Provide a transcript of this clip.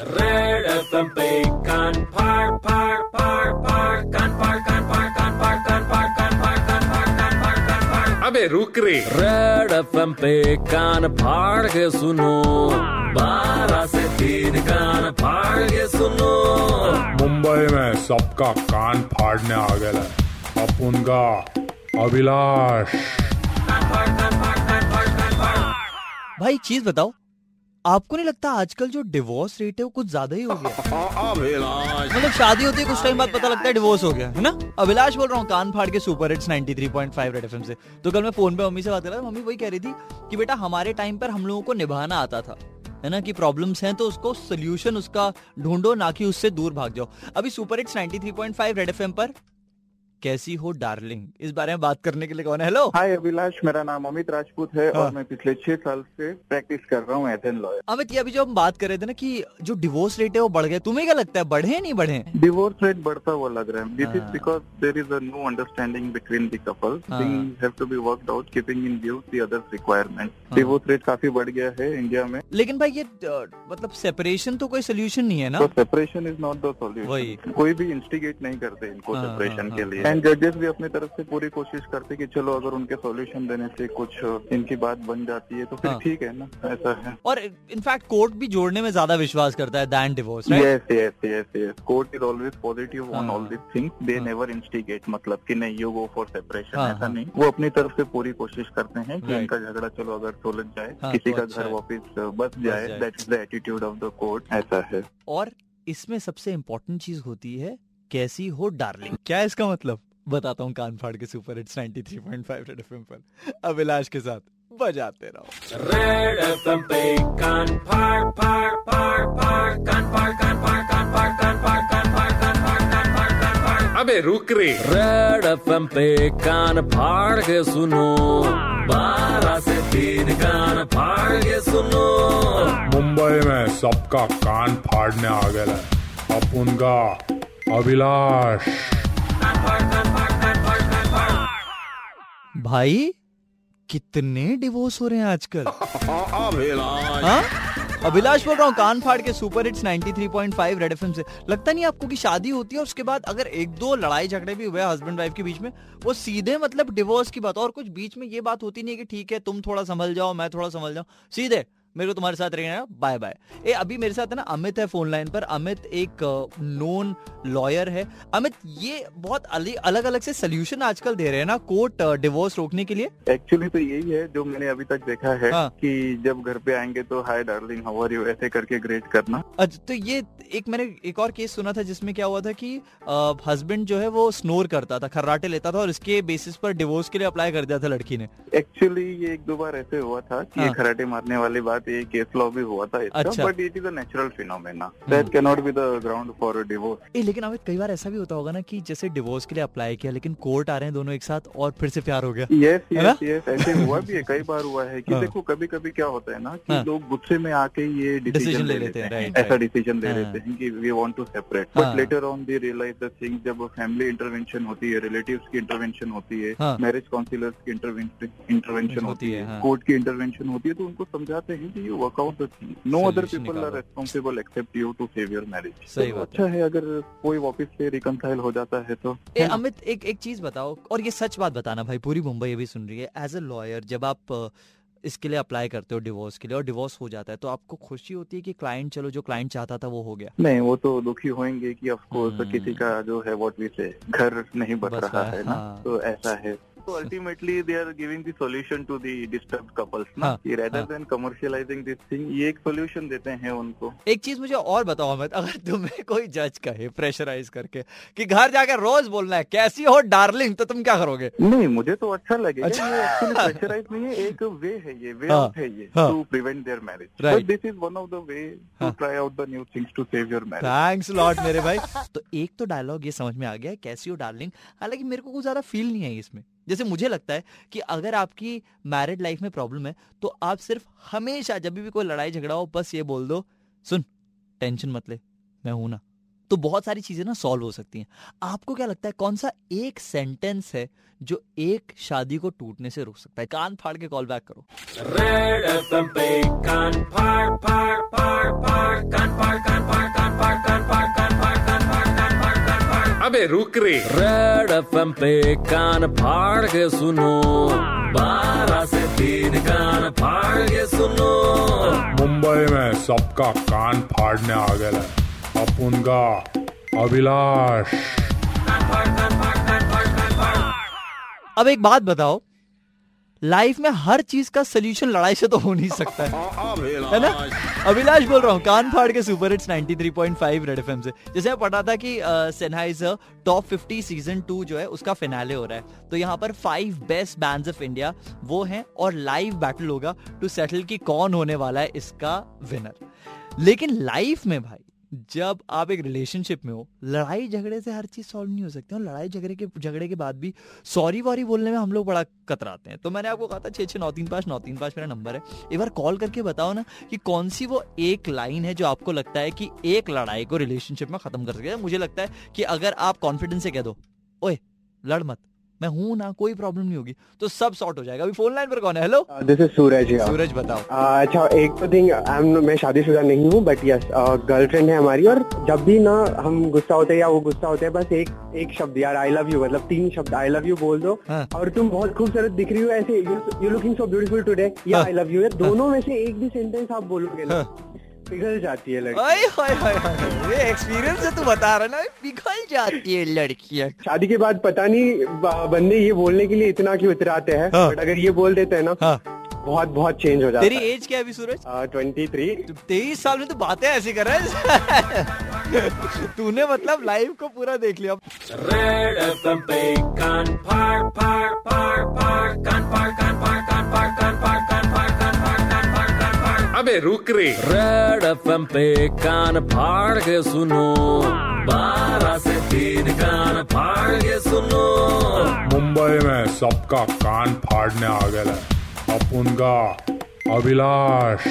Red FM पे कान फाड़ फाड़ फाड़ फाड़ कान फाड़ कान फाड़ कान फाड़ कान फाड़ कान फाड़ कान फाड़ कान फाड़ कान फाड़ अबे रुक रे रेड एफएम पे कान फाड़ के सुनो बारह से तीन कान फाड़ के सुनो मुंबई में सबका कान फाड़ने आ गया अब उनका अभिलाष कान फाड़ कान फाड़ कान फाड़ भाई चीज़ बताओ आपको नहीं लगता आजकल जो डिवोर्स रेट है वो कुछ ज़्यादा ही हो गया? अभिलाष। मतलब शादी होती है कुछ टाइम बाद पता लगता है डिवोर्स हो गया है ना? अभिलाष बोल रहा हूँ कान फाड़ के सुपर हिट्स 93.5 रेड एफएम से। तो कल मैं फ़ोन पे मम्मी से बात कर रहा था मम्मी वही कह रही थी कि बेटा हमारे टाइम पर हम लोगों को निभाना आता था है ना? कि प्रॉब्लम्स हैं तो उसको सोल्यूशन उसका ढूंढो ना कि उससे दूर भाग जाओ। अभी सुपर हिट्स 93.5 रेड एफएम पर कैसी हो डार्लिंग इस बारे में बात करने के लिए कौन है हेलो हाय अभिलाष मेरा नाम अमित राजपूत है हाँ। और मैं पिछले छह साल से प्रैक्टिस कर रहा हूँ एज एन लॉयर अमित ये अभी जो हम बात कर रहे थे ना कि जो डिवोर्स रेट है वो बढ़ गए तुम्हें क्या लगता है बढ़े नहीं बढ़े डिवोर्स रेट बढ़ता हुआ लग रहा है दिस इज़ हाँ। Because there is a no understanding between the couple हाँ। Have to be worked out keeping in view the others requirement हाँ। डिवोर्स रेट काफ़ी बढ़ गया है इंडिया में लेकिन भाई ये मतलब सेपरेशन तो कोई सोल्यूशन नहीं है ना separation is not the. Solution कोई भी इंस्टिगेट नहीं करते इनको हाँ, सेपरेशन हाँ, के हाँ, लिए हाँ। एंड जजेस भी अपनी तरफ़ से पूरी कोशिश करते कि चलो अगर उनके सॉल्यूशन देने से कुछ इनकी बात बन जाती है तो फिर हाँ। ठीक है ना ऐसा है और इनफैक्ट कोर्ट भी जोड़ने में ज़्यादा विश्वास करता है than divorce yes, yes. Court is always positive on हाँ। all these things. They हाँ। never instigate मतलब कि नहीं go for separation हाँ, ऐसा हाँ। नहीं वो अपनी तरफ़ से पूरी कोशिश करते हैं कि इनका झगड़ा चलो अगर सुलझ जाए हाँ, किसी तो का अच्छा घर है। वापस बस जाए। That is the attitude of the court ऐसा है और इसमें सबसे इम्पोर्टेंट चीज़ होती है कैसी हो डार्लिंग क्या इसका मतलब? बताता हूँ कान फाड़ के सुपर हिट्स 93.5 रेड एफएम पर। अभिलाष के साथ बजाते रहो। रेड एफएम पे कान फाड़ फाड़ फाड़ फाड़ कान फाड़ कान फाड़ कान फाड़ कान फाड़ कान फाड़ कान फाड़ कान फाड़ कान फाड़। अबे रुक रे। रेड एफएम पे कान फाड़ के सुनो। बारह से तीन कान फाड़ के सुनो। मुंबई में सबका कान फाड़ने आ गया अब उनका अभिलाष। भाई कितने डिवोर्स हो रहे हैं आजकल? अभिलाष। हाँ? अभिलाष बोल रहा हूँ कान फाड़ के सुपर हिट्स 93.5 रेड एफएम से। लगता नहीं आपको कि शादी होती है और उसके बाद अगर एक दो लड़ाई झगड़े भी हुए हस्बैंड वाइफ के बीच में वो सीधे मतलब डिवोर्स की बात और कुछ बीच में ये बात होती नहीं है कि ठीक है तुम थोड़ा संभल जाओ मैं थोड़ा संभल जाऊँ। सीधे मेरे को तुम्हारे साथ रहना बाय बाय ए अभी मेरे साथ है ना अमित है फ़ोन लाइन पर. अमित एक नोन लॉयर है. अमित ये बहुत अलग अलग से सोल्यूशन आजकल दे रहे हैं ना कोर्ट डिवोर्स रोकने के लिए? एक्चुअली तो यही है जो मैंने अभी तक देखा है हाँ। कि जब घर पे आएँगे तो hi darling how are you ऐसे करके ग्रेट करना। अच्छा तो ये एक मैंने एक और केस सुना था जिसमें क्या हुआ था कि हस्बैंड जो है वो स्नोर करता था खर्राटे लेता था और इसके बेसिस पर डिवोर्स के लिए अप्लाई कर दिया था लड़की ने। एक्चुअली ये एक दो बार ऐसे हुआ था कि हाँ। खराटे मारने वाली बात ये केस लॉ भी हुआ था अच्छा। But it is a natural phenomena that can not be the ground for divorce लेकिन अमित कई बार ऐसा भी होता होगा ना कि जैसे डिवोर्स के लिए अप्लाई किया लेकिन कोर्ट आ रहे हैं दोनों एक साथ और फिर से प्यार हो गया यस यस यस ऐसे हुआ भी है कई बार हुआ है कि हाँ। देखो कभी कभी क्या होता है ना कि हाँ। लोग गुस्से में आके ये डिसीज़न ले लेते हैं, हैं ऐसा डिसीज़न ले हाँ। लेते हैं कि वी वांट टू सेपरेट हाँ। But later on they realise the thing जब फैमिली इंटरवेंशन होती है रिलेटिव्स की इंटरवेंशन होती है हाँ। मैरिज काउंसिलर्स की इंटरवेंशन होती है, है हाँ। कोर्ट की इंटरवेंशन होती है तो उनको समझाते हैं कि you work out the thing no other people are. Responsible except you to save your marriage सही बात अच्छा है अगर कोई वापस से रिकनसाइल हो जाता है तो ए अमित एक एक चीज़ बताओ और ये सच बात बताना भाई पूरी मुंबई अभी सुन रही है एज अ लॉयर जब आप इसके लिए अप्लाई करते हो डिवोर्स के लिए और डिवोर्स हो जाता है तो आपको खुशी होती है कि क्लाइंट चलो जो क्लाइंट चाहता था वो हो गया नहीं वो तो दुखी होंगे कि ऑफ़ कोर्स हम्म। किसी का जो है व्हाट वी से घर नहीं बच रहा है, है ना हाँ। तो ऐसा है तो ultimately they are giving the solution to the disturb couples ना हाँ, रेदर हाँ। देन कमर्शियलाइजिंग दिस थिंग ये एक सॉल्यूशन देते हैं उनको। एक चीज़ मुझे और बताओ अमित अगर तुम्हें कोई जज कहे प्रेशराइज करके कि घर जाके रोज बोलना है कैसी हो डार्लिंग तो तुम क्या करोगे? नहीं मुझे तो अच्छा लगेगा अच्छा। ये एक्चुअली प्रेशराइज नहीं है एक वे है ये वे हाँ, है ये। To prevent their marriage this is one of the way to. Try out the new things to save your marriage thanks lot मेरे भाई। तो एक तो डायलॉग ये समझ में आ गया कैसी हो डार्लिंग हालाँकि मेरे को कुछ ज़्यादा फील नहीं है इसमें। जैसे मुझे लगता है कि अगर आपकी मैरिड लाइफ में प्रॉब्लम है तो आप सिर्फ़ हमेशा जब भी कोई लड़ाई झगड़ा हो, बस ये बोल दो, सुन टेंशन मत ले, मैं हूँ ना। तो बहुत सारी चीज़ें ना सॉल्व हो सकती हैं। आपको क्या लगता है कौन सा एक सेंटेंस है जो एक शादी को टूटने से रोक सकता है? कान फाड़ के कॉल बैक करो। अबे रुक रे। रेड एफ़ पे कान फाड़ के सुनो। बारह से तीन कान फाड़ के सुनो। मुंबई में सबका कान फाड़ने आ गया अपन का अभिलाष। अब एक बात बताओ लाइफ में हर चीज़ का सोल्यूशन लड़ाई से तो हो नहीं सकता है। है ना? अभिलाष बोल रहा हूँ कान फाड़ के सुपर हिट्स 93.5 रेड एफएम से। जैसे मैं पढ़ा था कि सेनहाइजर टॉप 50 सीज़न टू जो है उसका फिनाले हो रहा है। तो यहाँ पर five best band of India वो हैं और लाइव बैटल होगा टू सेटल कि कौन होने वाला है इसका विनर लेकिन लाइफ में भाई जब आप एक रिलेशनशिप में हो लड़ाई झगड़े से हर चीज़ सॉल्व नहीं हो सकती और लड़ाई झगड़े के झगड़े के बाद भी सॉरी वॉरी बोलने में हम लोग बड़ा कतराते हैं। तो मैंने आपको कहा था छः छः, नौ, तीन पाँच नौ, तीन पाँच मेरा नंबर है। एक बार कॉल करके बताओ ना कि कौन सी वो एक लाइन है जो आपको लगता है कि एक लड़ाई को रिलेशनशिप में खत्म कर सकते मुझे लगता है कि अगर आप कॉन्फिडेंस से कह दो, ओए, लड़ मत। मैं हूँ ना कोई प्रॉब्लम नहीं होगी। तो सब सॉर्ट हो जाएगा। अभी फ़ोन लाइन पर कौन है? Hello this is Suraj Suraj बताओ। अच्छा एक तो थिंग आई एम मैं शादीशुदा नहीं हूँ बट यस गर्लफ्रेंड है हमारी और जब भी ना हम गुस्सा होते हैं या वो गुस्सा होते हैं बस एक एक शब्द यार आई लव यू मतलब तीन शब्द आई लव यू बोल दो। हाँ। और तुम बहुत खूबसूरत दिख रही हो ऐसे you looking so beautiful today yeah हाँ। आई लव यू दोनों में से एक भी सेंटेंस आप बोलोगे ना। पिघल जाती है लड़की। ओए होए होए होए, ये एक्सपीरियंस से तू बता रहा ना पिघल जाती है लड़कियाँ। शादी के बाद पता नहीं बंदे ये बोलने के लिए इतना क्यों इतराते हैं? हाँ। बट अगर ये बोल देते हैं ना हाँ। बहुत बहुत चेंज हो जाता तेरी है। एज क्या है अभी सूरज? ट्वेंटी थ्री तेईस साल में तो बातें ऐसी कर रहा है। तूने मतलब लाइफ को पूरा देख लिया। अबे रुक रे। रेड एफ़ पे कान फाड़ के सुनो। बारह से तीन कान फाड़ के सुनो। मुंबई में सबका कान फाड़ने आ गया है। अब उनका अभिलाष।